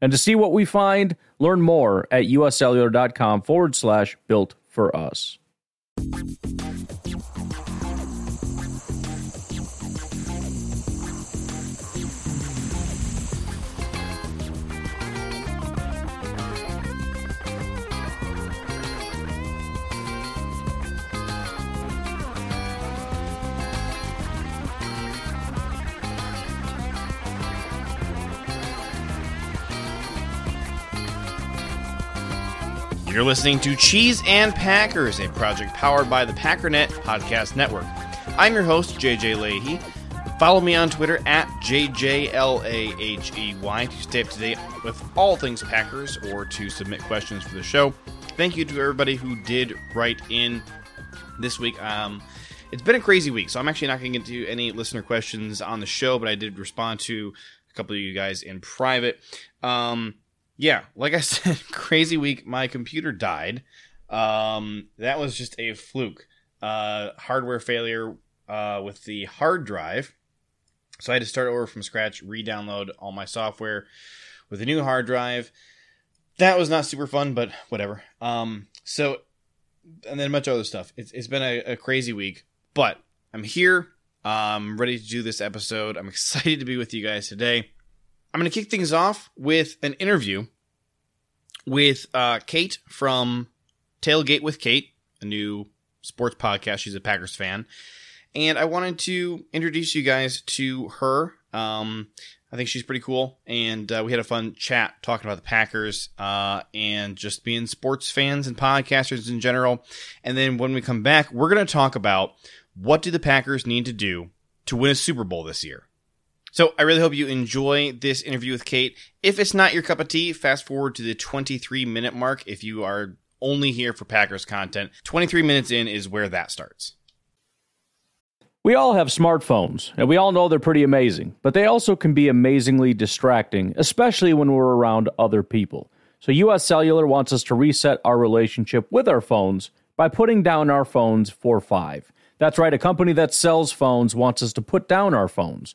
And to see what we find, learn more at uscellular.com forward slash built for us. You're listening to Cheese and Packers, a project powered by the Packernet Podcast Network. I'm your host, JJ Leahy. Follow me on Twitter at JJLAHEY to stay up to date with all things Packers or to submit questions for the show. Thank you to everybody who did write in this week. Um, it's been a crazy week, so I'm actually not going to get to any listener questions on the show, but I did respond to a couple of you guys in private. Um, yeah, like I said, crazy week. My computer died. Um, that was just a fluke. Uh, hardware failure uh, with the hard drive. So I had to start over from scratch, re-download all my software with a new hard drive. That was not super fun, but whatever. Um, so, and then much other stuff. It's, it's been a, a crazy week, but I'm here. I'm ready to do this episode. I'm excited to be with you guys today. I'm going to kick things off with an interview with uh, Kate from Tailgate with Kate, a new sports podcast. She's a Packers fan. And I wanted to introduce you guys to her. Um, I think she's pretty cool. And uh, we had a fun chat talking about the Packers uh, and just being sports fans and podcasters in general. And then when we come back, we're going to talk about what do the Packers need to do to win a Super Bowl this year. So I really hope you enjoy this interview with Kate. If it's not your cup of tea, fast forward to the 23 minute mark if you are only here for Packers content. 23 minutes in is where that starts. We all have smartphones, and we all know they're pretty amazing, but they also can be amazingly distracting, especially when we're around other people. So, US Cellular wants us to reset our relationship with our phones by putting down our phones for five. That's right, a company that sells phones wants us to put down our phones.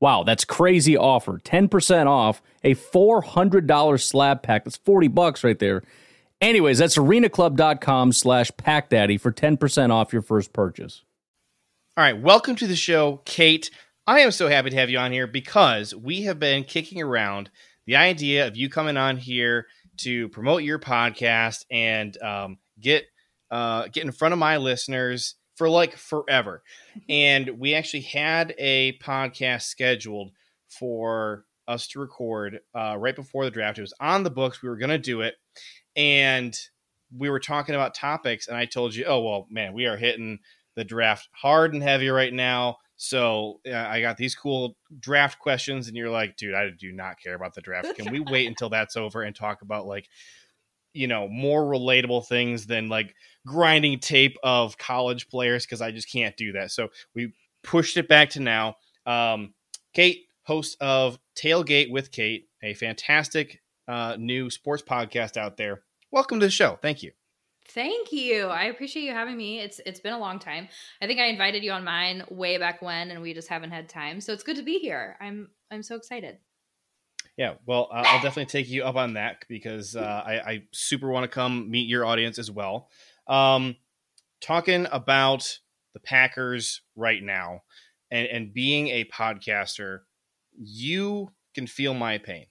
Wow, that's crazy offer. 10% off a $400 slab pack. That's 40 bucks right there. Anyways, that's arenaclub.com slash packdaddy for 10% off your first purchase. All right, welcome to the show, Kate. I am so happy to have you on here because we have been kicking around the idea of you coming on here to promote your podcast and um, get uh, get in front of my listeners for like forever. and we actually had a podcast scheduled for us to record uh, right before the draft. It was on the books. We were going to do it. And we were talking about topics. And I told you, oh, well, man, we are hitting the draft hard and heavy right now. So uh, I got these cool draft questions. And you're like, dude, I do not care about the draft. Can we wait until that's over and talk about like, you know, more relatable things than like grinding tape of college players because I just can't do that. So we pushed it back to now. Um, Kate, host of Tailgate with Kate, a fantastic uh, new sports podcast out there. Welcome to the show. Thank you. Thank you. I appreciate you having me. It's it's been a long time. I think I invited you on mine way back when, and we just haven't had time. So it's good to be here. I'm I'm so excited. Yeah, well, uh, I'll definitely take you up on that because uh, I, I, super want to come meet your audience as well. Um, talking about the Packers right now, and and being a podcaster, you can feel my pain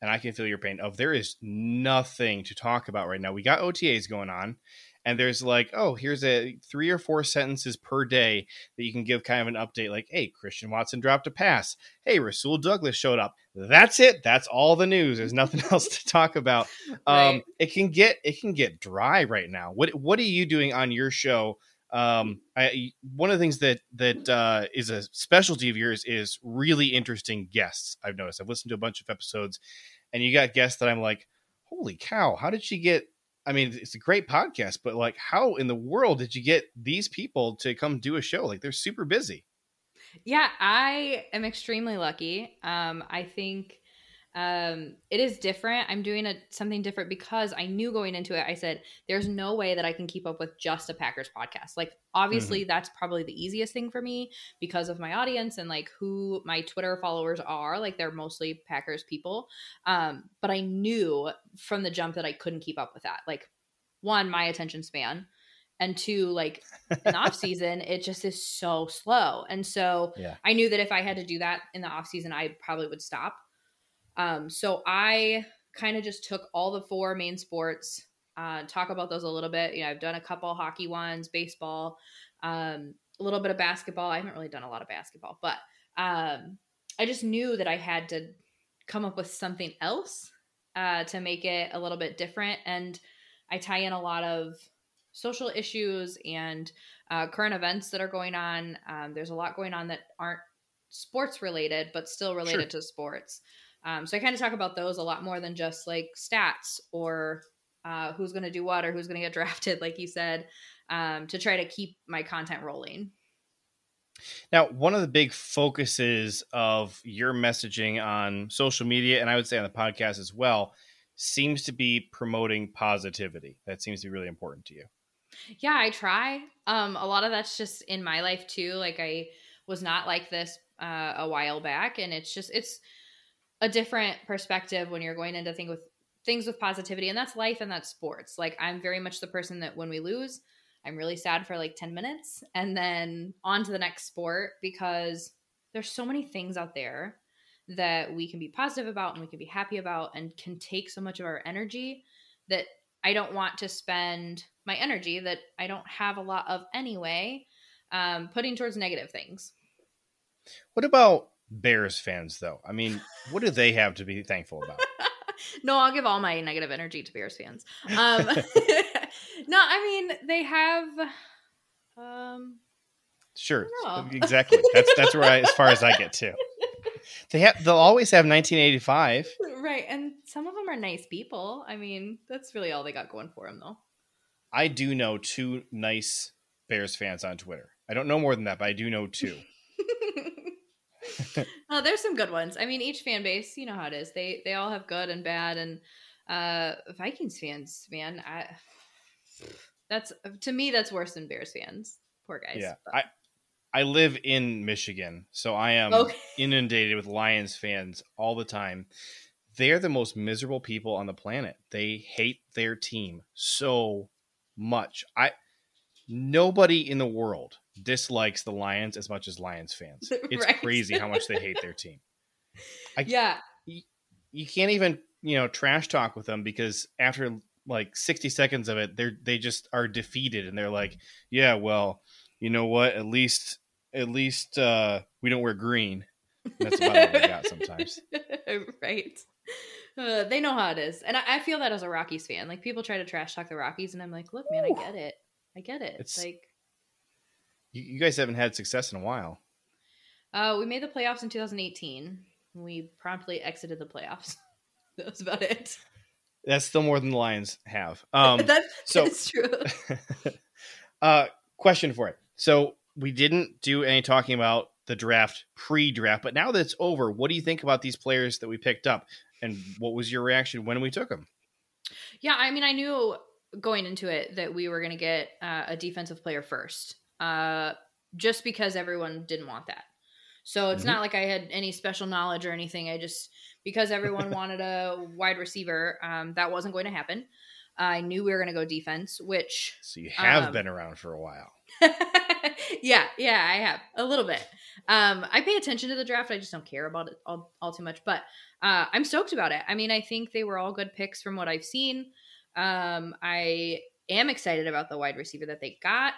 and I can feel your pain of there is nothing to talk about right now. We got OTAs going on, and there's like, oh, here's a three or four sentences per day that you can give kind of an update, like, hey, Christian Watson dropped a pass. Hey, Rasul Douglas showed up. That's it. That's all the news. There's nothing else to talk about. right. Um, it can get it can get dry right now. What what are you doing on your show? Um, I, one of the things that that uh, is a specialty of yours is really interesting guests. I've noticed. I've listened to a bunch of episodes, and you got guests that I'm like, holy cow, how did she get? I mean, it's a great podcast, but like, how in the world did you get these people to come do a show? Like, they're super busy. Yeah, I am extremely lucky. Um, I think um, it is different. I'm doing a, something different because I knew going into it, I said, there's no way that I can keep up with just a Packers podcast. Like, obviously, mm-hmm. that's probably the easiest thing for me because of my audience and like who my Twitter followers are. Like, they're mostly Packers people. Um, but I knew from the jump that I couldn't keep up with that. Like, one, my attention span. And two, like in off season, it just is so slow. And so yeah. I knew that if I had to do that in the off season, I probably would stop um, so I kind of just took all the four main sports, uh, talk about those a little bit. You know, I've done a couple hockey ones, baseball, um, a little bit of basketball. I haven't really done a lot of basketball, but um, I just knew that I had to come up with something else uh, to make it a little bit different. And I tie in a lot of social issues and uh, current events that are going on. Um, there's a lot going on that aren't sports related, but still related sure. to sports. Um, so I kind of talk about those a lot more than just like stats or uh, who's going to do what or who's going to get drafted, like you said, um, to try to keep my content rolling. Now, one of the big focuses of your messaging on social media, and I would say on the podcast as well, seems to be promoting positivity. That seems to be really important to you. Yeah, I try. Um, a lot of that's just in my life too. Like I was not like this uh, a while back, and it's just it's a different perspective when you're going into thing with things with positivity and that's life and that's sports. Like i'm very much the person that when we lose i'm really sad for like 10 minutes and then on to the next sport because there's so many things out there that we can be positive about and we can be happy about and can take so much of our energy that i don't want to spend my energy that i don't have a lot of anyway um, putting towards negative things. What about Bears fans, though. I mean, what do they have to be thankful about? no, I'll give all my negative energy to Bears fans. Um, no, I mean they have. Um, sure, exactly. That's that's where I, as far as I get to. They have. They'll always have 1985. Right, and some of them are nice people. I mean, that's really all they got going for them, though. I do know two nice Bears fans on Twitter. I don't know more than that, but I do know two. Oh, there's some good ones. I mean, each fan base, you know how it is. They they all have good and bad, and uh Vikings fans, man, I that's to me that's worse than Bears fans. Poor guys. Yeah, but. I I live in Michigan, so I am okay. inundated with Lions fans all the time. They're the most miserable people on the planet. They hate their team so much. I nobody in the world dislikes the Lions as much as Lions fans. It's right. crazy how much they hate their team. I, yeah. You, you can't even, you know, trash talk with them because after like 60 seconds of it, they're they just are defeated and they're like, "Yeah, well, you know what? At least at least uh we don't wear green." That's about all they got sometimes. right. Uh, they know how it is, and I, I, feel that as a Rockies fan. Like people try to trash talk the Rockies, and I'm like, look, man, I get it. I get it. It's like you, you guys haven't had success in a while. Uh, we made the playoffs in 2018. We promptly exited the playoffs. that was about it. That's still more than the Lions have. Um, that's, so, that's true. uh, question for it. So we didn't do any talking about the draft pre-draft, but now that it's over, what do you think about these players that we picked up, and what was your reaction when we took them? Yeah, I mean, I knew going into it that we were going to get uh, a defensive player first, uh, just because everyone didn't want that. So it's Mhm. not like I had any special knowledge or anything. I just because everyone wanted a wide receiver, um, that wasn't going to happen. I knew we were going to go defense, which So you have Um, been around for a while. yeah, yeah, I have a little bit. Um, I pay attention to the draft. I just don't care about it all, all too much. But uh, I'm stoked about it. I mean, I think they were all good picks from what I've seen. Um, I am excited about the wide receiver that they got.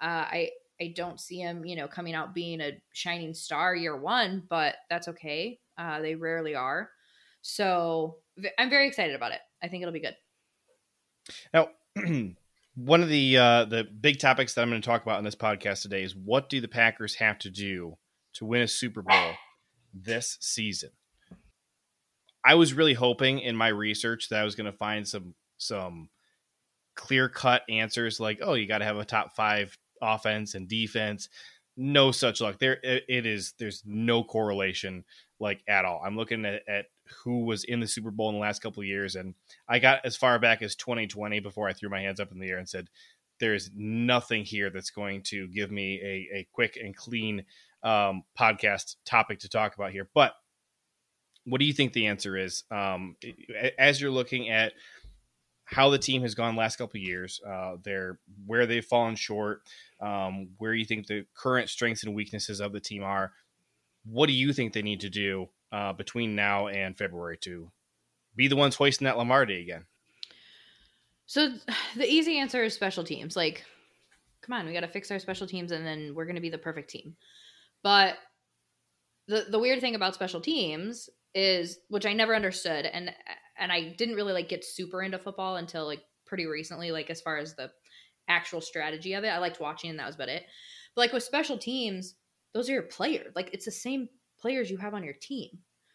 Uh, I I don't see him, you know, coming out being a shining star year one, but that's okay. Uh, they rarely are. So I'm very excited about it. I think it'll be good. Now, one of the uh, the big topics that I'm going to talk about in this podcast today is what do the Packers have to do to win a Super Bowl this season? I was really hoping in my research that I was going to find some some clear cut answers like, oh, you got to have a top five offense and defense. No such luck. There, it is. There's no correlation like at all. I'm looking at, at who was in the Super Bowl in the last couple of years, and I got as far back as 2020 before I threw my hands up in the air and said, "There's nothing here that's going to give me a, a quick and clean um, podcast topic to talk about here." But what do you think the answer is? Um, as you're looking at how the team has gone last couple of years, uh, their where they've fallen short, um, where you think the current strengths and weaknesses of the team are. What do you think they need to do uh, between now and February to be the ones hoisting that Lombardi again? So the easy answer is special teams. Like, come on, we got to fix our special teams, and then we're going to be the perfect team. But the the weird thing about special teams is, which I never understood, and and I didn't really like get super into football until like pretty recently. Like as far as the actual strategy of it, I liked watching, and that was about it. But like with special teams, those are your players. Like it's the same players you have on your team.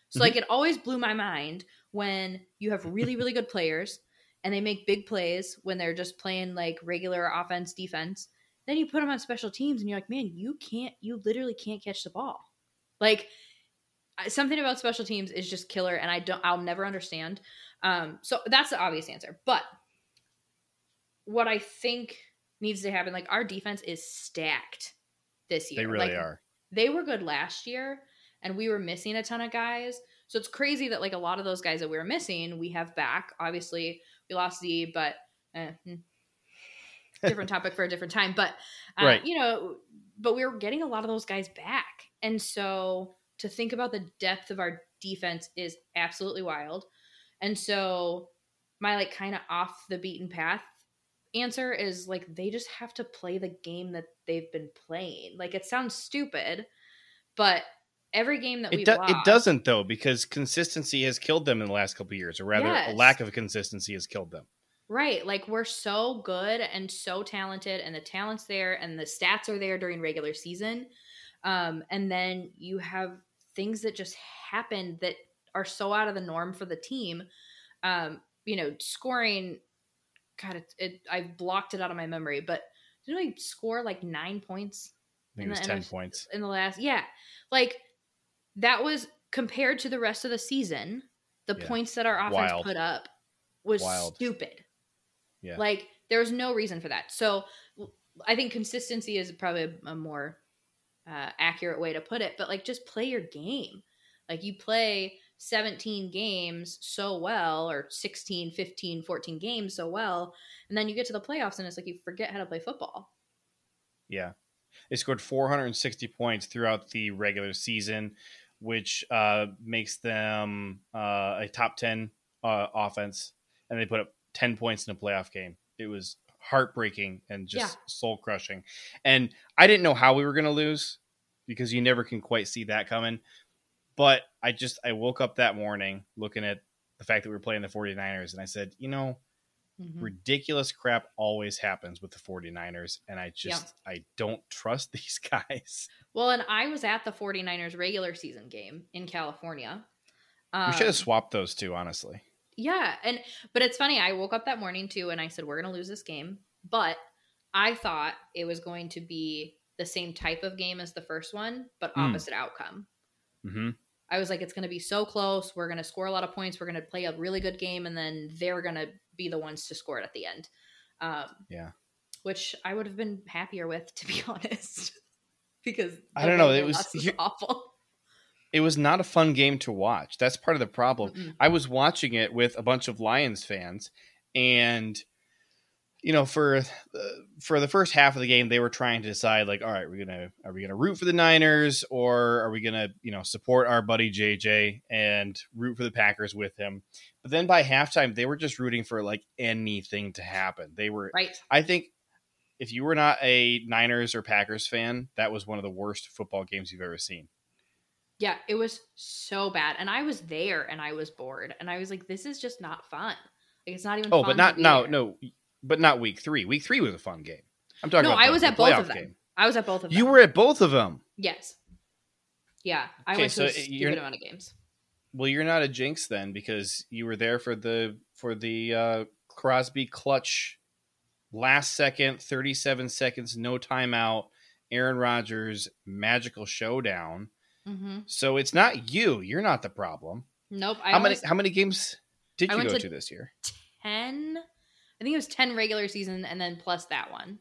So like mm-hmm. it always blew my mind when you have really really good players and they make big plays when they're just playing like regular offense defense then you put them on special teams and you're like man you can't you literally can't catch the ball like something about special teams is just killer and i don't i'll never understand um so that's the obvious answer but what i think needs to happen like our defense is stacked this year They really Like, are. they were good last year and we were missing a ton of guys. So it's crazy that like a lot of those guys that we were missing, we have back. Obviously, we lost Z, but eh, hmm. different topic for a different time. But uh, Right. you know, but we were getting a lot of those guys back, and so to think about the depth of our defense is absolutely wild. And so my like kind of off the beaten path answer is like they just have to play the game that they've been playing. Like it sounds stupid, but every game that we It, do- lost, it doesn't though because consistency has killed them in the last couple of years, or rather, a lack of consistency has killed them. Right. Like we're so good and so talented and the talent's there and the stats are there during regular season. Um, and then you have things that just happen that are so out of the norm for the team. Um, you know, scoring God, it, it I've blocked it out of my memory, but didn't we score like nine points I think In it was the ten NFC points. in the last yeah. Like that was compared to the rest of the season, the Yeah. points that our offense Wild. put up was Wild. stupid. Yeah. Like there was no reason for that. So I think consistency is probably a, a more uh, accurate way to put it. But like just play your game. Like you play 17 games so well or 16, 15, 14 games so well and then you get to the playoffs and it's like you forget how to play football. Yeah. They scored 460 points throughout the regular season, which uh, makes them uh, a top 10 uh, offense. And they put up 10 points in a playoff game. It was heartbreaking and just Yeah. soul crushing. And I didn't know how we were going to lose because you never can quite see that coming. But I just, I woke up that morning looking at the fact that we were playing the 49ers and I said, you know, Mhm. ridiculous crap always happens with the 49ers and i just i don't trust these guys Well, and I was at the 49ers regular season game in California. Um, we should have swapped those two honestly Yeah, and but it's funny. I woke up that morning too, and I said we're going to lose this game, but I thought it was going to be the same type of game as the first one, but Hmm. opposite outcome. mm-hmm. I was like, it's going to be so close. We're going to score a lot of points. We're going to play a really good game, and then they're going to be the ones to score it at the end. Um, Yeah. which I would have been happier with, to be honest, because I don't know, it was- awful. It was not a fun game to watch. That's part of the problem. Mm-mm. I was watching it with a bunch of Lions fans, and you know, for the, for the first half of the game, they were trying to decide, like, all right, we're gonna are we gonna root for the Niners or are we gonna you know support our buddy JJ and root for the Packers with him? But then by halftime, they were just rooting for like anything to happen. They were, Right. I think. If you were not a Niners or Packers fan, that was one of the worst football games you've ever seen. Yeah, it was so bad. And I was there and I was bored. And I was like, this is just not fun. Like, it's not even Oh, but not no there. no, but not week three. Week three was a fun game. I'm talking No, about. I was at both of them. game. I was at both of them. You were at both of them. Yes. Yeah. I Okay, went to a so stupid amount of games. Well, you're not a jinx then because you were there for the for the uh, Crosby clutch, last second, 37 seconds, no timeout. Aaron Rodgers magical showdown. Hmm So it's not you. You're not the problem. Nope. I how many how many games did I you go to- to this year? 10 i think it was 10 regular season and then plus that one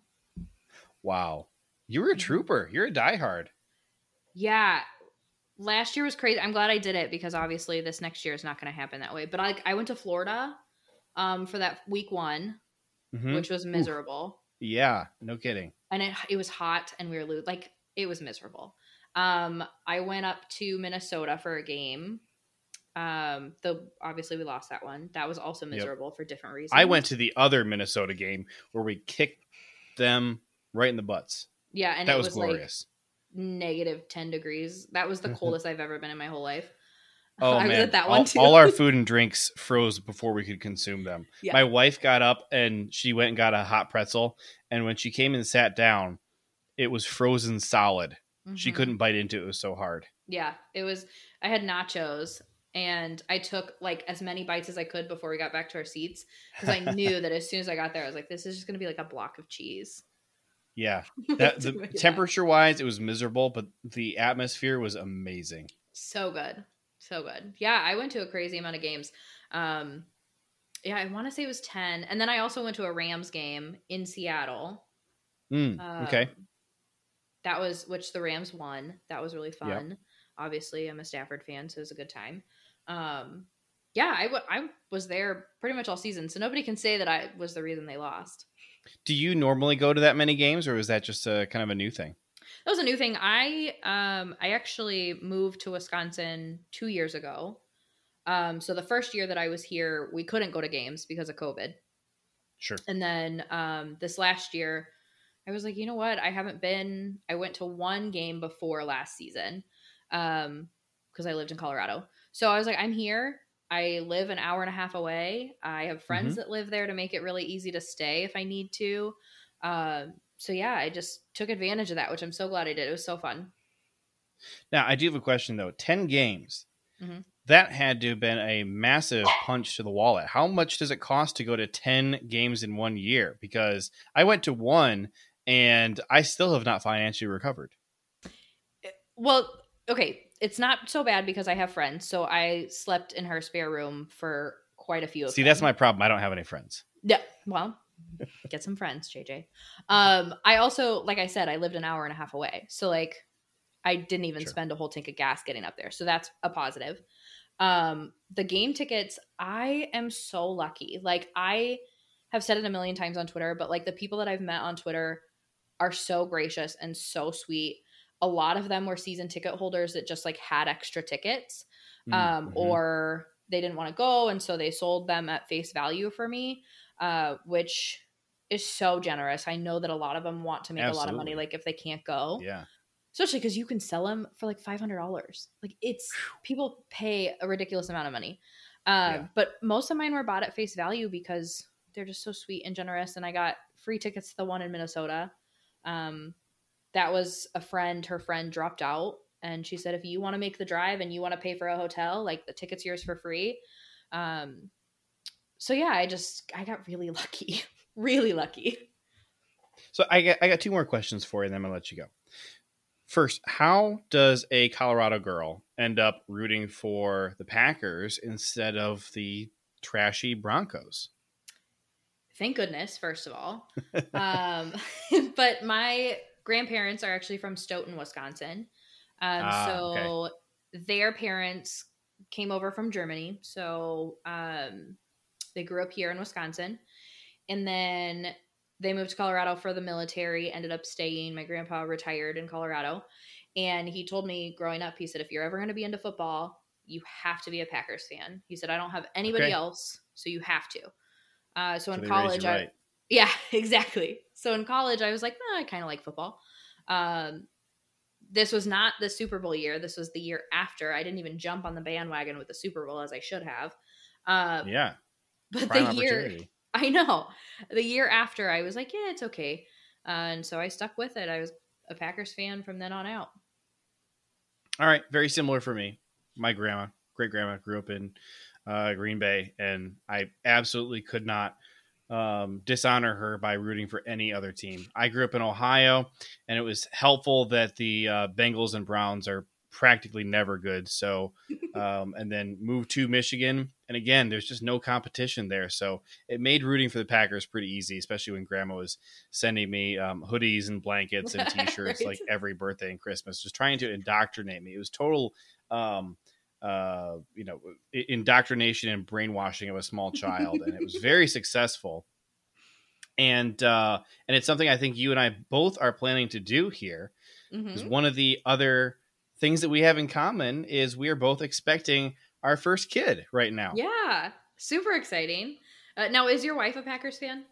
Wow, you were a Mhm. trooper. You're a diehard. yeah last year was crazy i'm glad i did it because obviously this next year is not going to happen that way but i, I went to florida um, for that week one Mhm. which was miserable Yeah, no kidding. and it, it was hot and we were lo- like it was miserable um, i went up to minnesota for a game um, the obviously we lost that one that was also Yep. miserable for different reasons I went to the other Minnesota game where we kicked them right in the butts. yeah and that it was, was, like glorious. negative 10 degrees. That was the coldest I've ever been in my whole life. oh I man, was at that all, one too. all our food and drinks froze before we could consume them. Yeah. My wife got up and she went and got a hot pretzel, and when she came and sat down, it was frozen solid. She Mhm. couldn't bite into it; it was so hard. Yeah, it was. I had nachos and I took like as many bites as I could before we got back to our seats because I knew that as soon as I got there, I was like, this is just going to be like a block of cheese. Yeah, that, the temperature wise, it was miserable, but the atmosphere was amazing. So good. So good. Yeah, I went to a crazy amount of games. Um, yeah, I want to say it was 10. And then I also went to a Rams game in Seattle. Mm, okay, Um, That was which the Rams won. That was really fun. Obviously, I'm a Stafford fan, so it was a good time. Um, yeah, I, w- I was there pretty much all season, so nobody can say that I was the reason they lost. do you normally go to that many games, or was that just a kind of a new thing? That was a new thing. I um I actually moved to Wisconsin two years ago. Um, so the first year that I was here, we couldn't go to games because of COVID. Sure. And then um, this last year, I was like, you know what? I haven't been. I went to one game before last season um, because I lived in Colorado. So I was like, I'm here. I live an hour and a half away. I have friends that live there to make it really easy to stay if I need to. Um, so yeah, I just took advantage of that, which I'm so glad I did. It was so fun. Now, I do have a question though. 10 games. Mhm. That had to have been a massive punch to the wallet. How much does it cost to go to 10 games in one year? Because I went to one and I still have not financially recovered. Well, okay, it's not so bad because I have friends. So I slept in her spare room for quite a few of See, them. that's my problem. I don't have any friends. Yeah. Well, get some friends, JJ. Um, I also, like I said, I lived an hour and a half away. So like I didn't even Sure. spend a whole tank of gas getting up there. So that's a positive. Um, the game tickets, I am so lucky. Like I have said it a million times on Twitter, but like the people that I've met on Twitter are so gracious and so sweet. A lot of them were season ticket holders that just like had extra tickets um, Mhm. or they didn't want to go and so they sold them at face value for me uh, which is so generous i know that a lot of them want to make a lot of money like if they can't go yeah. especially because you can sell them for like $500 like it's people pay a ridiculous amount of money um, Yeah. but most of mine were bought at face value because they're just so sweet and generous and i got free tickets to the one in minnesota um, that was a friend her friend dropped out and she said if you want to make the drive and you want to pay for a hotel like the ticket's yours for free um, so yeah i just i got really lucky really lucky So I got, I got two more questions for you, and then to let you go. First, how does a Colorado girl end up rooting for the Packers instead of the trashy Broncos? Thank goodness, first of all. um, but my grandparents are actually from Stoughton, Wisconsin. Um, Ah, so okay. their parents came over from Germany. So um, they grew up here in Wisconsin. And then they moved to Colorado for the military, ended up staying. My grandpa retired in Colorado. And he told me growing up, he said, if you're ever going to be into football, you have to be a Packers fan. He said, I don't have anybody Okay. else, so you have to. Uh, so, So in they raised you college, I, right. yeah, exactly. So in college, I was like, "Nah, I kind of like football. Um, this was not the Super Bowl year. This was the year after. I didn't even jump on the bandwagon with the Super Bowl as I should have. Uh, yeah, but prime the year. I know, the year after, I was like, yeah, it's okay. Uh, and so I stuck with it. I was a Packers fan from then on out. All right, very similar for me. My grandma, great grandma, grew up in uh, Green Bay, and I absolutely could not um, dishonor her by rooting for any other team. I grew up in Ohio, and it was helpful that the uh, Bengals and Browns are practically never good. So, um, and then moved to Michigan, and again, there's just no competition there. So it made rooting for the Packers pretty easy, especially when Grandma was sending me um, hoodies and blankets and T-shirts Right. like every birthday and Christmas, just trying to indoctrinate me. It was total. Um, uh, you know, indoctrination and brainwashing of a small child, and it was very successful. And uh, and it's something I think you and I both are planning to do here. Mhm. Because one of the other things that we have in common is we are both expecting our first kid right now. Yeah, super exciting. Uh, now, is your wife a Packers fan?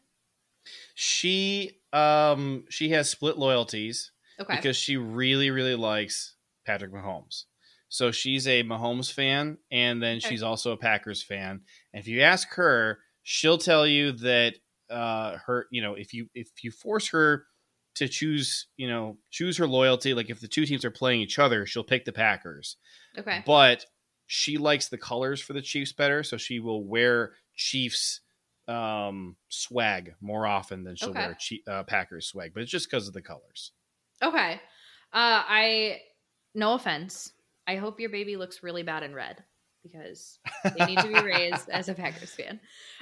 She um she has split loyalties Okay. because she really really likes Patrick Mahomes. So she's a Mahomes fan and then she's also a Packers fan. And if you ask her, she'll tell you that uh her, you know, if you if you force her to choose, you know, choose her loyalty, like if the two teams are playing each other, she'll pick the Packers. okay. But she likes the colors for the Chiefs better, so she will wear Chiefs um swag more often than she'll Okay. wear Chi- uh, Packers swag, but it's just because of the colors. Okay. Uh, I, no offense. I hope your baby looks really bad in red because they need to be raised as a Packers fan.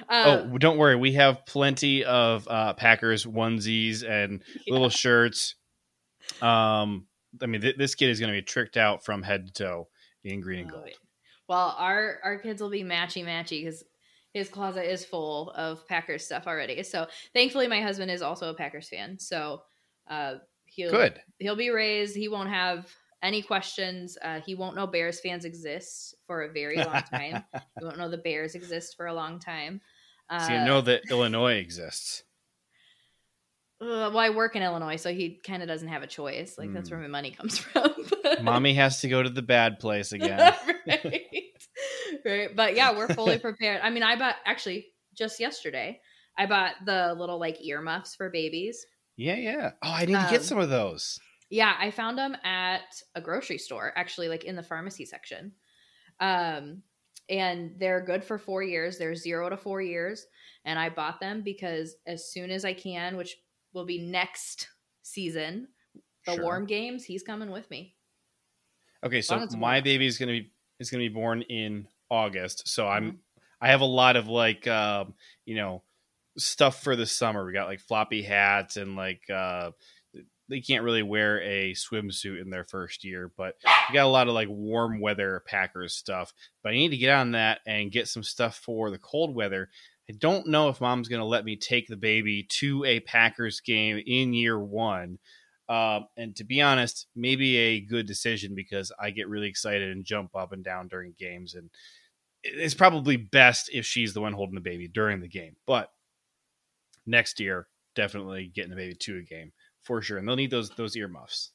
Uh, oh, don't worry, we have plenty of uh, Packers onesies and yeah. little shirts. Um, I mean, th- this kid is going to be tricked out from head to toe in green and Oh, gold. Well, our our kids will be matchy matchy because his closet is full of Packers stuff already. So thankfully, my husband is also a Packers fan. So uh, he'll Good. he'll be raised. He won't have any questions. Uh, he won't know Bears fans exist for a very long time. he won't know the Bears exist for a long time. Uh, so you know that Illinois exists. uh, well, I work in Illinois, so he kind of doesn't have a choice. Like that's Hmm. where my money comes from. Mommy has to go to the bad place again. right. right. But yeah, we're fully prepared. I mean, I bought actually just yesterday. I bought the little like earmuffs for babies. yeah, yeah. Oh, I need to Um, get some of those. Yeah, I found them at a grocery store, actually, like in the pharmacy section. Um, and they're good for four years. They're zero to four years. And I bought them because as soon as I can, which will be next season, the Sure. warm games, he's coming with me. Okay, so long as it's my baby is gonna be is gonna be born in August. So I'm Mhm. I have a lot of like um, you know stuff for the summer. We got like floppy hats and like uh they can't really wear a swimsuit in their first year, but we got a lot of like warm weather Packers stuff. But I need to get on that and get some stuff for the cold weather. I don't know if mom's going to let me take the baby to a Packers game in year one. Um, and to be honest, maybe a good decision because I get really excited and jump up and down during games. And it's probably best if she's the one holding the baby during the game. But next year, definitely getting the baby to a game for sure. And they'll need those those earmuffs.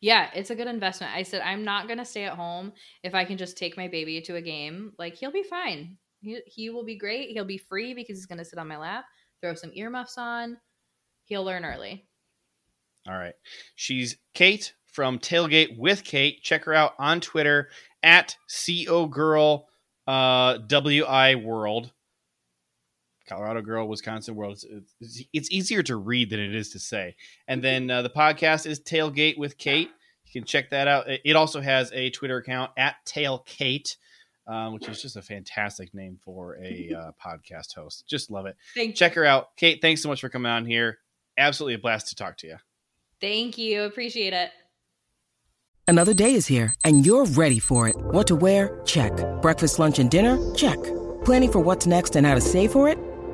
Yeah, it's a good investment. I said I'm not gonna stay at home if I can just take my baby to a game. Like he'll be fine. He he will be great. He'll be free because he's gonna sit on my lap, throw some earmuffs on. He'll learn early. All right. She's Kate from Tailgate with Kate. Check her out on Twitter at CO Girl uh, WI World. Colorado Girl, Wisconsin World. It's, it's, it's easier to read than it is to say. And then uh, the podcast is Tailgate with Kate. You can check that out. It it also has a Twitter account at TailKate. uh, which is just a fantastic name for a uh, podcast host. Just love it. Thank, Check her out. Kate, thanks so much for coming on here. Absolutely a blast to talk to you. thank you. Appreciate it. Another day is here, and you're ready for it. What to wear? Check. Breakfast, lunch, and dinner? Check. Planning for what's next and how to save for it?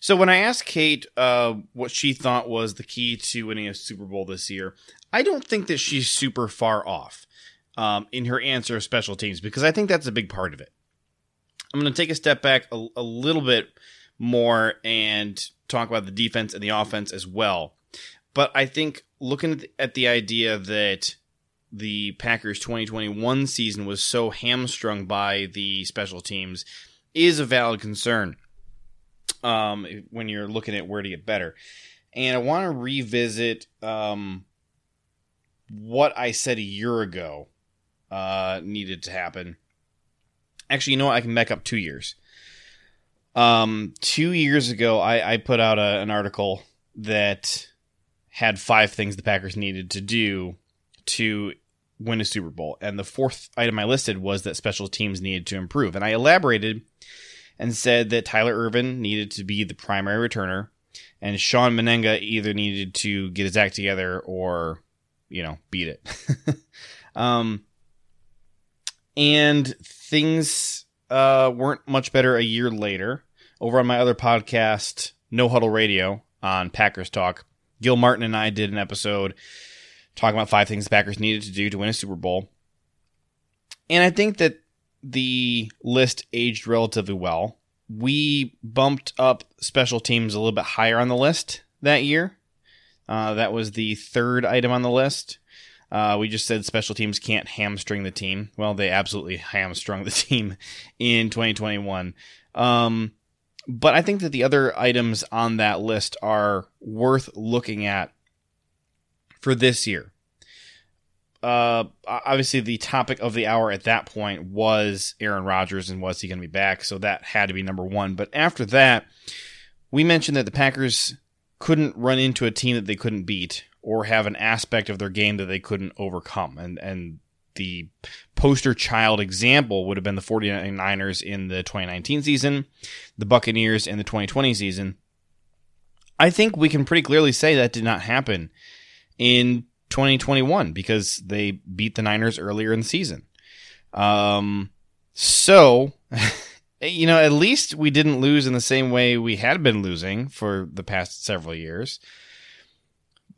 So when I asked Kate uh, what she thought was the key to winning a Super Bowl this year, I don't think that she's super far off um, in her answer of special teams because I think that's a big part of it. I'm going to take a step back a, a little bit more and talk about the defense and the offense as well. But I think looking at the, at the idea that the Packers 2021 season was so hamstrung by the special teams is a valid concern um, when you're looking at where to get better. And I want to revisit um, what I said a year ago uh, needed to happen. Actually, you know what? I can back up two years. Um, two years ago, I, I put out a, an article that had five things the Packers needed to do to win a Super Bowl. And the fourth item I listed was that special teams needed to improve. And I elaborated and said that Tyler Ervin needed to be the primary returner, and Shawn Mennenga either needed to get his act together or, you know, beat it. um, and things uh, weren't much better a year later. Over on my other podcast, No Huddle Radio on Packers Talk, Gil Martin and I did an episode talking about five things the Packers needed to do to win a Super Bowl. And I think that the list aged relatively well. We bumped up special teams a little bit higher on the list that year. Uh, that was the third item on the list. Uh, we just said special teams can't hamstring the team. Well, they absolutely hamstrung the team in 2021. Um, but I think that the other items on that list are worth looking at for this year uh, obviously the topic of the hour at that point was Aaron Rodgers and was he going to be back? So that had to be number one. But after that, we mentioned that the Packers couldn't run into a team that they couldn't beat or have an aspect of their game that they couldn't overcome. And, and the poster child example would have been the 49ers in the 2019 season, the Buccaneers in the 2020 season. I think we can pretty clearly say that did not happen in 2021 because they beat the Niners earlier in the season. Um, so, you know, at least we didn't lose in the same way we had been losing for the past several years.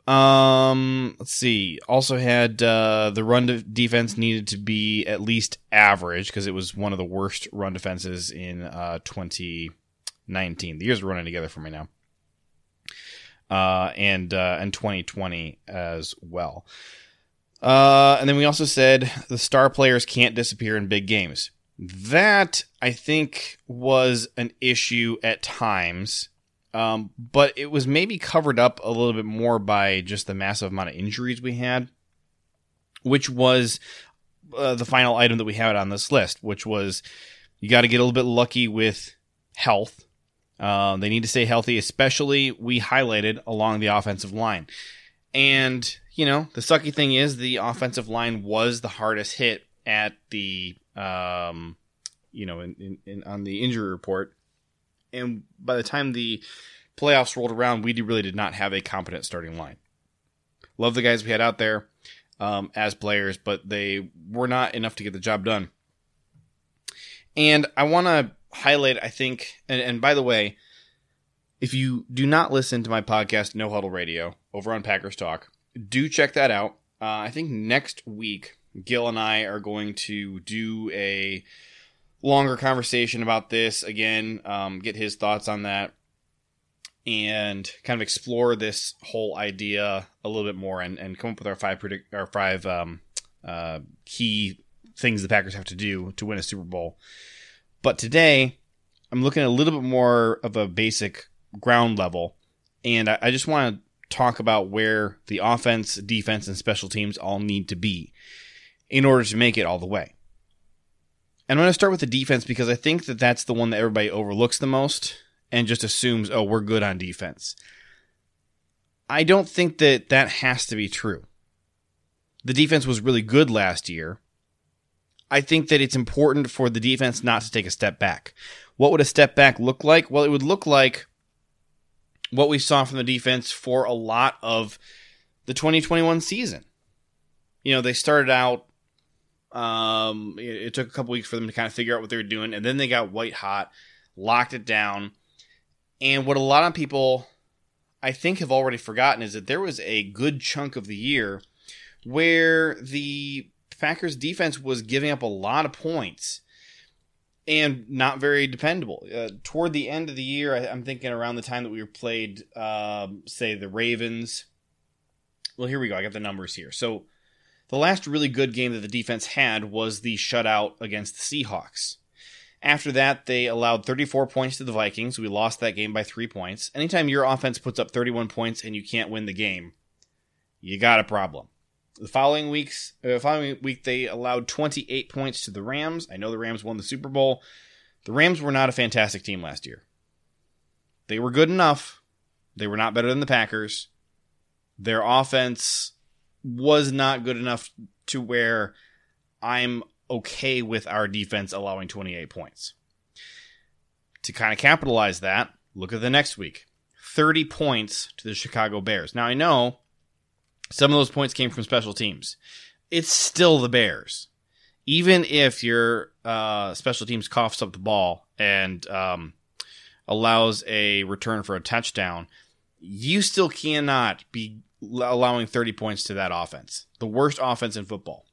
Um, let's see. Also had uh, the run de- defense needed to be at least average because it was one of the worst run defenses in uh, 2019. The years are running together for me now uh, and uh, and 2020 as well. Uh, and then we also said the star players can't disappear in big games. That I think was an issue at times, um, but it was maybe covered up a little bit more by just the massive amount of injuries we had, which was uh, the final item that we had on this list, which was you got to get a little bit lucky with health uh, they need to stay healthy, especially we highlighted along the offensive line. And, you know, the sucky thing is the offensive line was the hardest hit at the, um, you know, in, in, in, on the injury report. And by the time the playoffs rolled around, we really did not have a competent starting line. Love the guys we had out there um, as players, but they were not enough to get the job done. And I want to highlight, I think, and, and by the way, if you do not listen to my podcast, No Huddle Radio, over on Packers Talk, do check that out. Uh, I think next week, Gil and I are going to do a longer conversation about this again, um, get his thoughts on that, and kind of explore this whole idea a little bit more and, and come up with our five predict our five um, uh, key things the Packers have to do to win a Super Bowl. But today, I'm looking at a little bit more of a basic ground level, and I, I just want to talk about where the offense, defense, and special teams all need to be in order to make it all the way. And I'm going to start with the defense because I think that that's the one that everybody overlooks the most and just assumes, oh, we're good on defense. I don't think that that has to be true. The defense was really good last year. I think that it's important for the defense not to take a step back. What would a step back look like? Well, it would look like what we saw from the defense for a lot of the 2021 season. You know, they started out um, it, it, took a couple weeks for them to kind of figure out what they were doing, and then they got white hot, locked it down. And what a lot of people, I think, have already forgotten is that there was a good chunk of the year where the Packers defense was giving up a lot of points and not very dependable. Uh, toward the end of the year, I, am thinking around the time that we played, um, say, the Ravens. Well, here we go. I got the numbers here. So the last really good game that the defense had was the shutout against the Seahawks. After that, they allowed 34 points to the Vikings. We lost that game by three points. Anytime your offense puts up 31 points and you can't win the game, you got a problem. The following weeks, uh, following week, they allowed 28 points to the Rams. I know the Rams won the Super Bowl. The Rams were not a fantastic team last year. They were good enough. They were not better than the Packers. Their offense was not good enough to where I'm okay with our defense allowing 28 points. To kind of capitalize that, look at the next week 30 points to the Chicago Bears. Now, I know some of those points came from special teams. It's still the Bears. Even if your uh, special teams coughs up the ball and um, allows a return for a touchdown, you still cannot be allowing 30 points to that offense. The worst offense in football.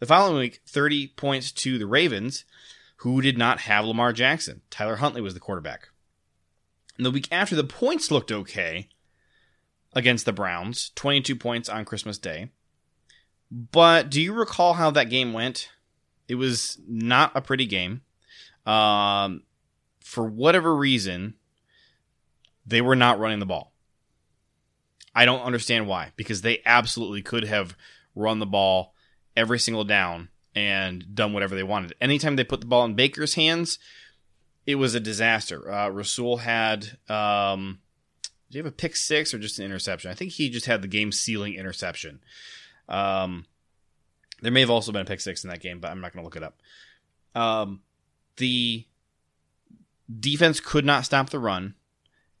The following week, 30 points to the Ravens, who did not have Lamar Jackson. Tyler Huntley was the quarterback. And the week after, the points looked okay against the Browns 22 points on Christmas Day. But do you recall how that game went? It was not a pretty game. Um, for whatever reason, they were not running the ball. I don't understand why, because they absolutely could have run the ball every single down and done whatever they wanted. Anytime they put the ball in Baker's hands, it was a disaster. Uh, Rasul had, um, did he have a pick six or just an interception? I think he just had the game sealing interception. Um, there may have also been a pick six in that game, but I'm not going to look it up. Um, the defense could not stop the run,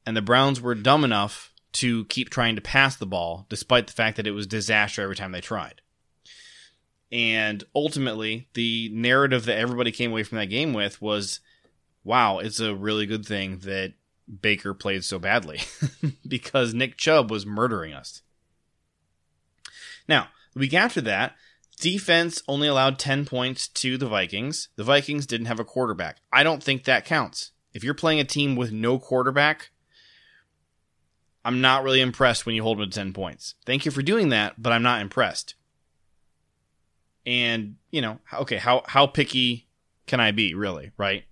and the Browns were dumb enough to keep trying to pass the ball, despite the fact that it was disaster every time they tried. And ultimately, the narrative that everybody came away from that game with was wow, it's a really good thing that Baker played so badly because Nick Chubb was murdering us. Now, the week after that, defense only allowed 10 points to the Vikings. The Vikings didn't have a quarterback. I don't think that counts. If you're playing a team with no quarterback, I'm not really impressed when you hold them to 10 points. Thank you for doing that, but I'm not impressed. And, you know, okay, how how picky can I be, really, right?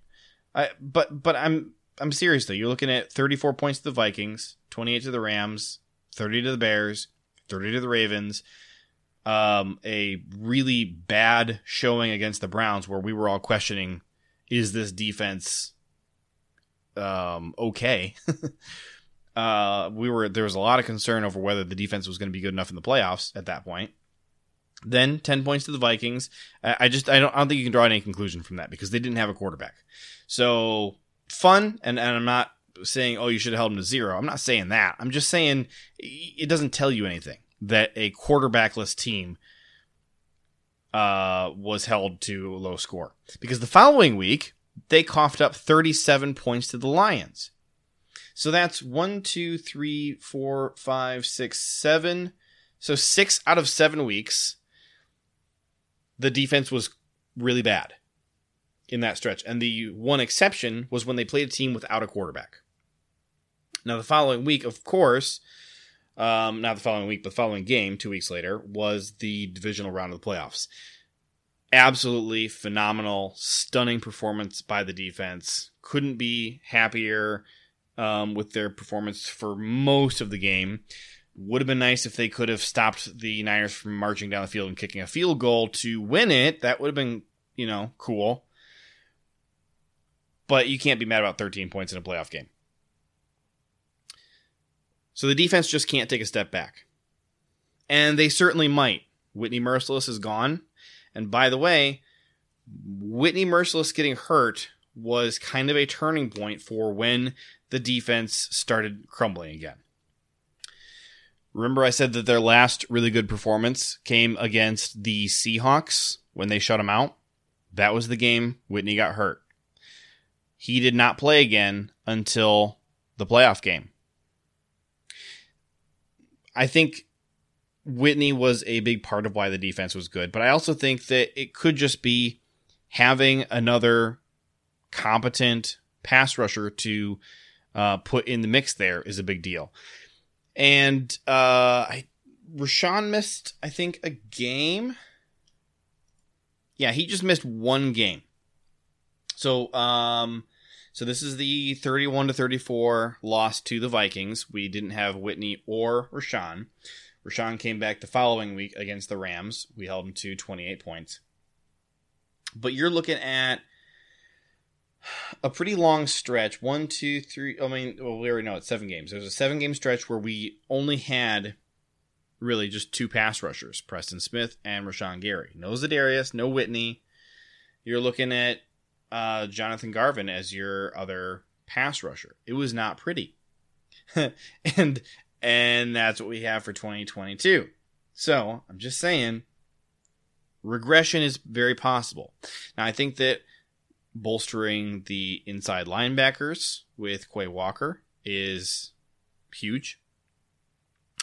I, but but I'm I'm serious though. You're looking at 34 points to the Vikings, 28 to the Rams, 30 to the Bears, 30 to the Ravens. Um, a really bad showing against the Browns where we were all questioning is this defense um okay? uh, we were there was a lot of concern over whether the defense was going to be good enough in the playoffs at that point. Then ten points to the Vikings. I, just I don't I don't think you can draw any conclusion from that because they didn't have a quarterback. So fun, and, and I'm not saying oh you should have held them to zero. I'm not saying that. I'm just saying it doesn't tell you anything that a quarterbackless team uh, was held to a low score because the following week they coughed up 37 points to the Lions. So that's one, two, three, four, five, six, seven. So six out of seven weeks, the defense was really bad in that stretch. And the one exception was when they played a team without a quarterback. Now, the following week, of course, um, not the following week, but the following game, two weeks later, was the divisional round of the playoffs. Absolutely phenomenal, stunning performance by the defense. Couldn't be happier um, with their performance for most of the game. Would have been nice if they could have stopped the Niners from marching down the field and kicking a field goal to win it. That would have been, you know, cool. But you can't be mad about 13 points in a playoff game. So the defense just can't take a step back. And they certainly might. Whitney Mercilus is gone. And by the way, Whitney Mercilus getting hurt was kind of a turning point for when the defense started crumbling again. Remember, I said that their last really good performance came against the Seahawks when they shut them out? That was the game Whitney got hurt. He did not play again until the playoff game. I think Whitney was a big part of why the defense was good, but I also think that it could just be having another competent pass rusher to uh, put in the mix there is a big deal. And uh, I, Rashan missed, I think, a game. Yeah, he just missed one game. So, um, so this is the 31 to 34 loss to the Vikings. We didn't have Whitney or Rashan. Rashan came back the following week against the Rams. We held him to 28 points. But you're looking at a pretty long stretch. One, two, three. I mean, well, we already know it's seven games. There's a seven game stretch where we only had really just two pass rushers Preston Smith and Rashan Gary. No Za'Darius, no Whitney. You're looking at uh, Jonathan Garvin as your other pass rusher. It was not pretty. and and that's what we have for 2022. So, I'm just saying regression is very possible. Now, I think that bolstering the inside linebackers with Quay Walker is huge.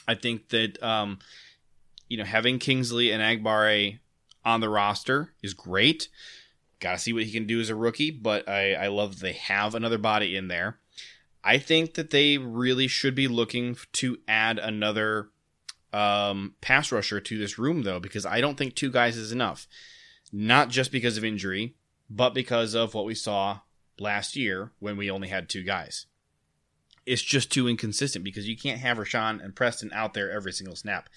I think that um, you know having Kingsley and Enagbare on the roster is great. Got to see what he can do as a rookie, but I, I love they have another body in there. I think that they really should be looking to add another um, pass rusher to this room, though, because I don't think two guys is enough. Not just because of injury, but because of what we saw last year when we only had two guys. It's just too inconsistent because you can't have Rashan and Preston out there every single snap.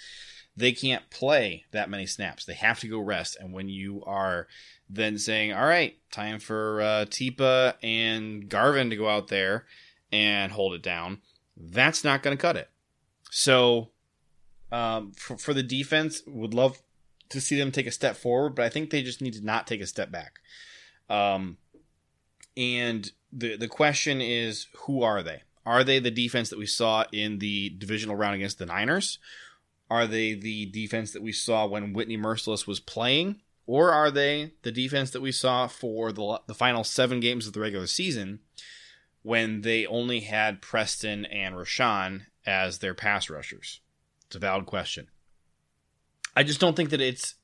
They can't play that many snaps. They have to go rest. And when you are then saying, all right, time for uh, Tipa and Garvin to go out there and hold it down, that's not going to cut it. So um, for, for the defense, would love to see them take a step forward, but I think they just need to not take a step back. Um, and the the question is, who are they? Are they the defense that we saw in the divisional round against the Niners? Are they the defense that we saw when Whitney Mercilus was playing? Or are they the defense that we saw for the, the final seven games of the regular season when they only had Preston and Rashan as their pass rushers? It's a valid question. I just don't think that it's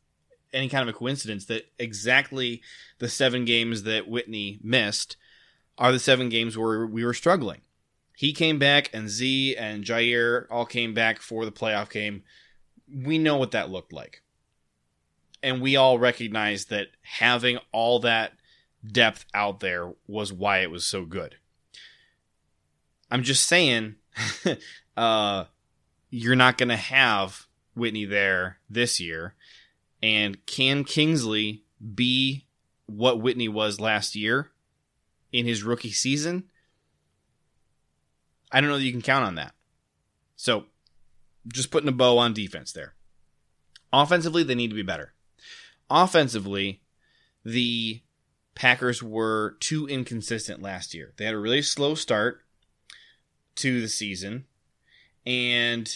any kind of a coincidence that exactly the seven games that Whitney missed are the seven games where we were struggling. He came back, and Z and Jaire all came back for the playoff game. We know what that looked like and we all recognize that having all that depth out there was why it was so good. I'm just saying, uh, you're not going to have Whitney there this year. And can Kingsley be what Whitney was last year in his rookie season? I don't know that you can count on that. So, just putting a bow on defense there. Offensively, they need to be better offensively, the Packers were too inconsistent last year. They had a really slow start to the season, and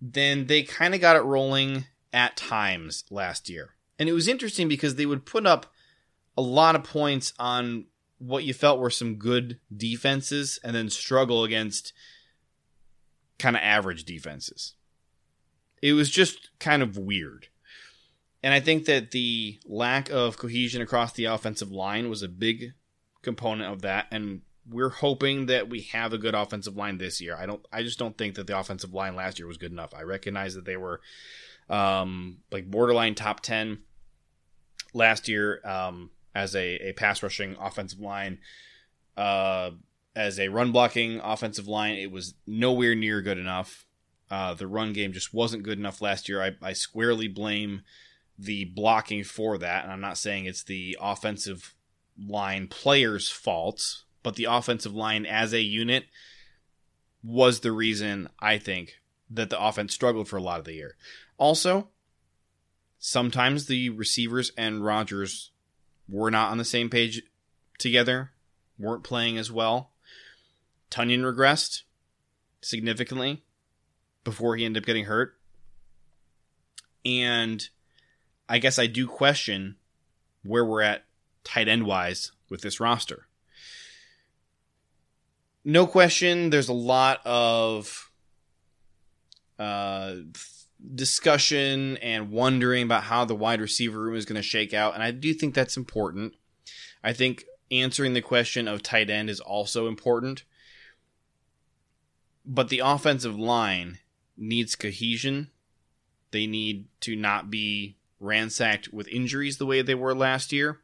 then they kind of got it rolling at times last year. And it was interesting because they would put up a lot of points on what you felt were some good defenses and then struggle against kind of average defenses. It was just kind of weird. And I think that the lack of cohesion across the offensive line was a big component of that. And we're hoping that we have a good offensive line this year. I don't I just don't think that the offensive line last year was good enough. I recognize that they were um, like borderline top 10 last year um, as a, a pass rushing offensive line. Uh, as a run blocking offensive line, it was nowhere near good enough. Uh, the run game just wasn't good enough last year. I, I squarely blame the blocking for that. And I'm not saying it's the offensive line players' fault, but the offensive line as a unit was the reason I think that the offense struggled for a lot of the year. Also, sometimes the receivers and Rodgers were not on the same page together, weren't playing as well. Tonyan regressed significantly before he ended up getting hurt. And I guess I do question where we're at tight end wise with this roster. No question, there's a lot of uh, discussion and wondering about how the wide receiver room is going to shake out. And I do think that's important. I think answering the question of tight end is also important. But the offensive line needs cohesion. They need to not be ransacked with injuries the way they were last year.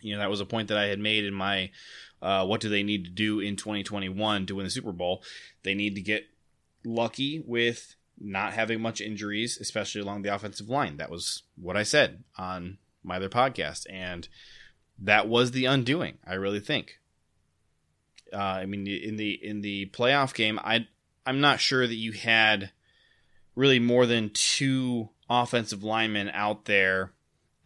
You know, that was a point that I had made in my uh, what do they need to do in 2021 to win the Super Bowl? They need to get lucky with not having much injuries, especially along the offensive line. That was what I said on my other podcast, and that was the undoing. I really think. Uh, I mean, in the in the playoff game, I I'm not sure that you had really more than two offensive linemen out there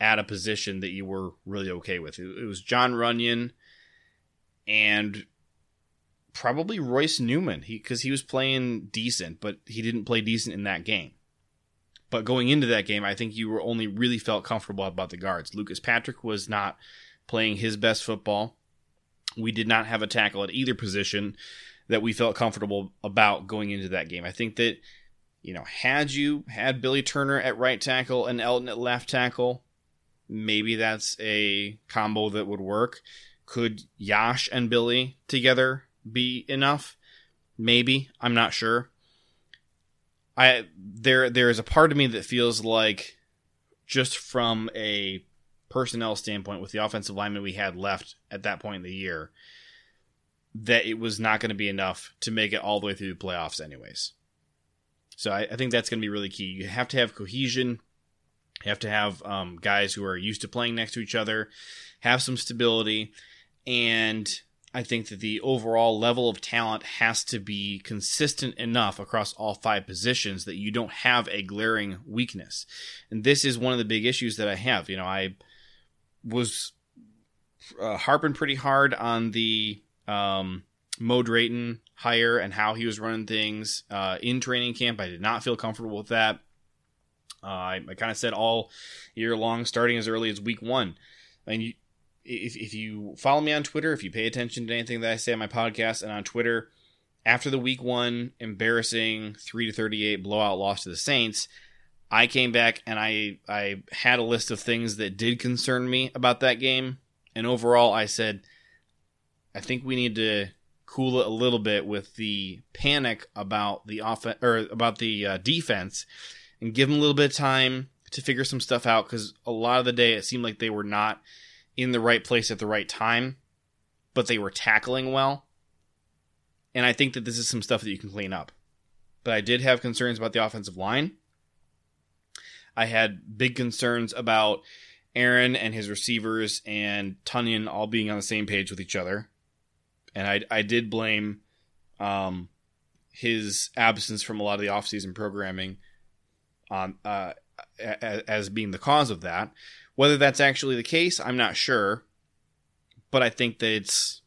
at a position that you were really okay with. It, was Jon Runyan and probably Royce Newman because he, he was playing decent, but he didn't play decent in that game. But going into that game, I think you were only really felt comfortable about the guards. Lucas Patrick was not playing his best football. We did not have a tackle at either position that we felt comfortable about going into that game. I think that, you know, had you had Billy Turner at right tackle and Elgton at left tackle, maybe that's a combo that would work. Could Yosh and Billy together be enough? Maybe. I'm not sure. I there there is a part of me that feels like just from a personnel standpoint with the offensive lineman we had left at that point in the year that it was not going to be enough to make it all the way through the playoffs anyways. So I, I think that's going to be really key. You have to have cohesion. You have to have um, guys who are used to playing next to each other, have some stability, and I think that the overall level of talent has to be consistent enough across all five positions that you don't have a glaring weakness. And this is one of the big issues that I have. You know, I was uh, harping pretty hard on the um, Mo Drayton hire and how he was running things uh, in training camp. I did not feel comfortable with that. Uh, I, I kind of said all year long, starting as early as week one. I mean, you, if, if you follow me on Twitter, if you pay attention to anything that I say on my podcast and on Twitter, after the week one embarrassing 3 to 38 blowout loss to the Saints, I came back and I I had a list of things that did concern me about that game. And overall, I said, I think we need to cool it a little bit with the panic about the offense or about the uh, defense, and give them a little bit of time to figure some stuff out. Because a lot of the day, it seemed like they were not in the right place at the right time, but they were tackling well. And I think that this is some stuff that you can clean up. But I did have concerns about the offensive line. I had big concerns about Aaron and his receivers and Tonyan all being on the same page with each other. And I, I did blame um, his absence from a lot of the offseason programming on uh, as being the cause of that. Whether that's actually the case, I'm not sure, but I think that it's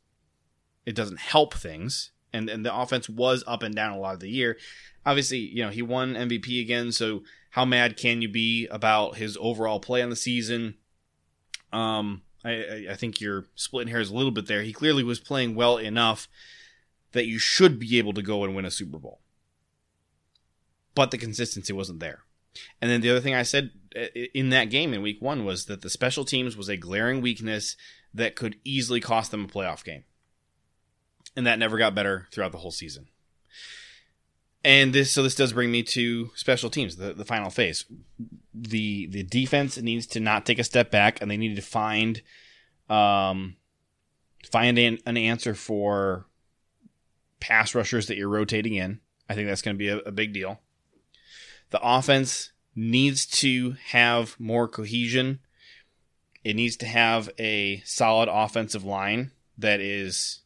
it doesn't help things. And and the offense was up and down a lot of the year. Obviously, you know he won MVP again, so how mad can you be about his overall play on the season? Um, I, I, think you're splitting hairs a little bit there. He clearly was playing well enough that you should be able to go and win a Super Bowl. But the consistency wasn't there. And then the other thing I said in that game in week one was that the special teams was a glaring weakness that could easily cost them a playoff game. And that never got better throughout the whole season. And this, so this does bring me to special teams, the, the final phase. The the defense needs to not take a step back, and they need to find, um, find an, an answer for pass rushers that you're rotating in. I think that's going to be a, a big deal. The offense needs to have more cohesion. It needs to have a solid offensive line that is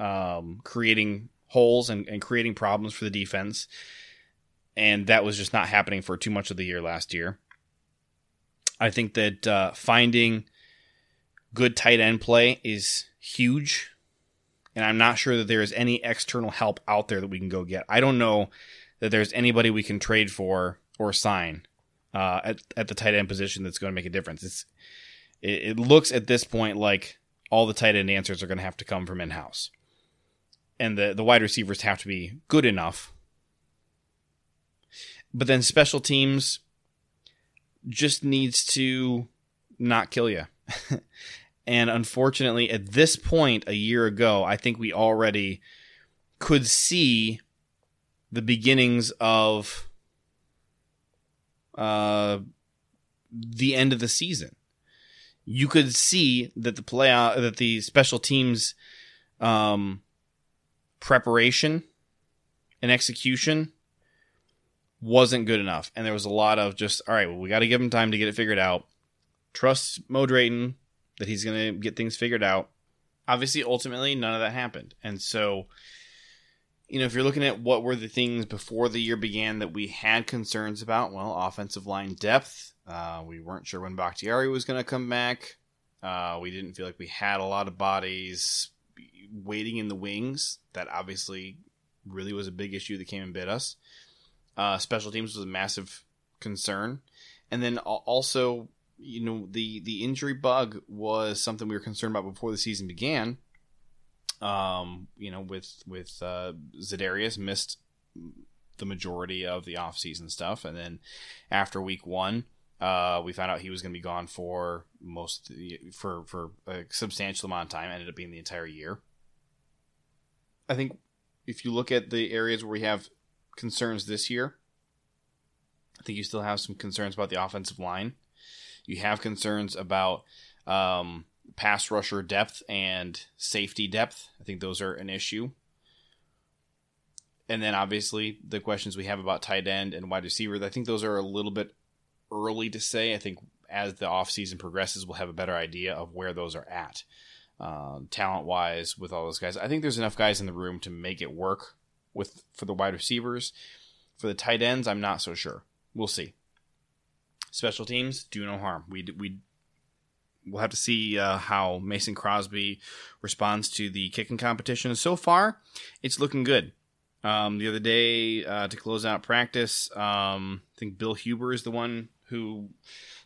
um, creating holes and, and creating problems for the defense. And that was just not happening for too much of the year last year. I think that uh, finding good tight end play is huge. And I'm not sure that there is any external help out there that we can go get. I don't know that there's anybody we can trade for or sign uh, at, at the tight end position that's going to make a difference. It's it, it looks at this point like all the tight end answers are going to have to come from in house and the, the wide receivers have to be good enough. But then special teams just needs to not kill you. and unfortunately, at this point a year ago, I think we already could see the beginnings of uh, the end of the season. You could see that the play that the special teams um, preparation and execution wasn't good enough. And there was a lot of just, all right, well, we got to give him time to get it figured out. Trust Mo Drayton that he's going to get things figured out. Obviously, ultimately, none of that happened. And so, you know, if you're looking at what were the things before the year began that we had concerns about, well, offensive line depth. Uh, we weren't sure when Bakhtiari was going to come back. Uh, we didn't feel like we had a lot of bodies waiting in the wings. That obviously really was a big issue that came and bit us. Uh, special teams was a massive concern, and then also, you know, the the injury bug was something we were concerned about before the season began. Um, you know, with with uh, Za'Darius missed the majority of the offseason stuff, and then after week one, uh, we found out he was going to be gone for most for for a substantial amount of time. Ended up being the entire year. I think if you look at the areas where we have concerns this year, I think you still have some concerns about the offensive line. You have concerns about um, pass rusher depth and safety depth. I think those are an issue. And then obviously the questions we have about tight end and wide receiver, I think those are a little bit early to say. I think as the offseason progresses, we'll have a better idea of where those are at uh, talent wise with all those guys. I think there's enough guys in the room to make it work with for the wide receivers. For the tight ends, I'm not so sure. We'll see. Special teams do no harm. We we we'll have to see uh, how Mason Crosby responds to the kicking competition. So far, it's looking good. Um, the other day uh, to close out practice, um, I think Bill Huber is the one who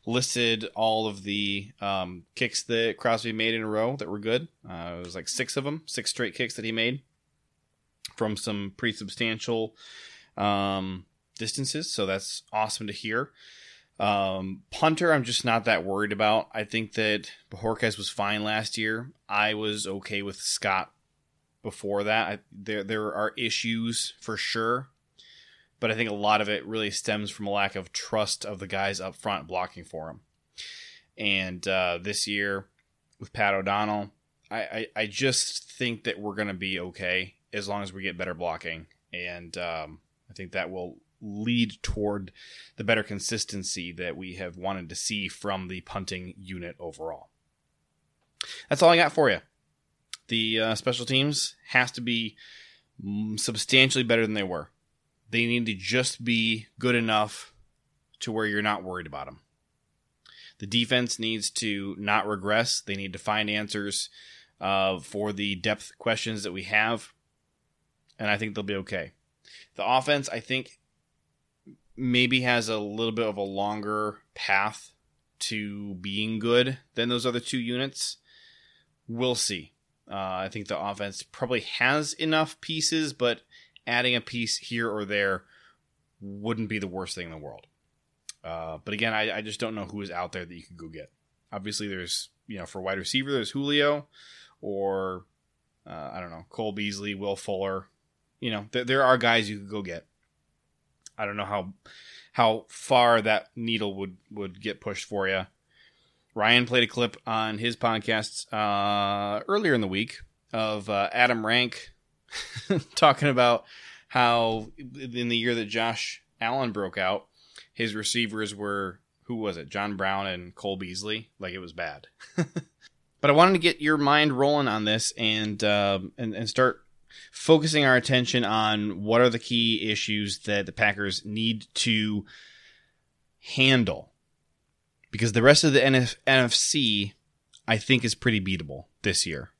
listed all of the um, kicks that Crosby made in a row that were good. Uh, it was like six of them, six straight kicks that he made from some pretty substantial um, distances. So that's awesome to hear. Um, punter, I'm just not that worried about. I think that Bojorquez was fine last year. I was okay with Scott before that. I, there there are issues for sure but I think a lot of it really stems from a lack of trust of the guys up front blocking for him. And uh, this year with Pat O'Donnell, I, I, I just think that we're going to be okay as long as we get better blocking. And um, I think that will lead toward the better consistency that we have wanted to see from the punting unit overall. That's all I got for you. The uh, special teams has to be mm, substantially better than they were. They need to just be good enough to where you're not worried about them. The defense needs to not regress. They need to find answers uh, for the depth questions that we have, and I think they'll be okay. The offense, I think, maybe has a little bit of a longer path to being good than those other two units. We'll see. Uh, I think the offense probably has enough pieces, but adding a piece here or there wouldn't be the worst thing in the world. Uh, but again, I, I, just don't know who is out there that you could go get. Obviously, there's you know for wide receiver, there's Julio, or uh, I don't know Cole Beasley, Will Fuller. You know, th- there are guys you could go get. I don't know how how far that needle would would get pushed for you. Ryan played a clip on his podcast uh, earlier in the week of uh, Adam Rank talking about how in the year that Josh Allen broke out, his receivers were who was it? John Brown and Cole Beasley. Like it was bad. but I wanted to get your mind rolling on this and uh, and and start focusing our attention on what are the key issues that the Packers need to handle. Because the rest of the NF- NFC, I think, is pretty beatable this year.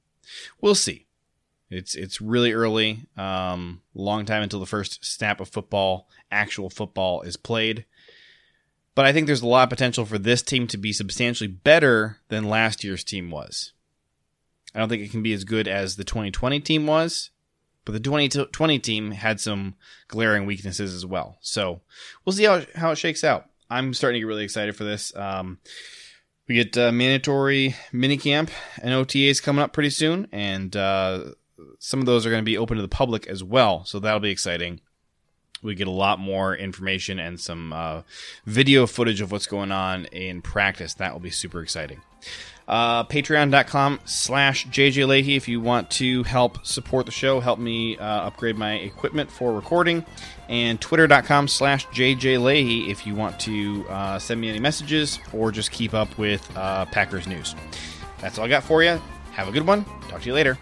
We'll see. It's it's really early, um, long time until the first snap of football, actual football, is played. But I think there's a lot of potential for this team to be substantially better than last year's team was. I don't think it can be as good as the 2020 team was, but the 2020 team had some glaring weaknesses as well. So we'll see how, how it shakes out. I'm starting to get really excited for this. Um, we get uh, mandatory minicamp and OTAs coming up pretty soon, and uh, some of those are going to be open to the public as well, so that'll be exciting. We get a lot more information and some uh, video footage of what's going on in practice. That will be super exciting. Uh, Patreon.com slash JJ Leahy if you want to help support the show, help me uh, upgrade my equipment for recording. And Twitter.com slash JJ Leahy if you want to uh, send me any messages or just keep up with uh, Packers news. That's all I got for you. Have a good one. Talk to you later.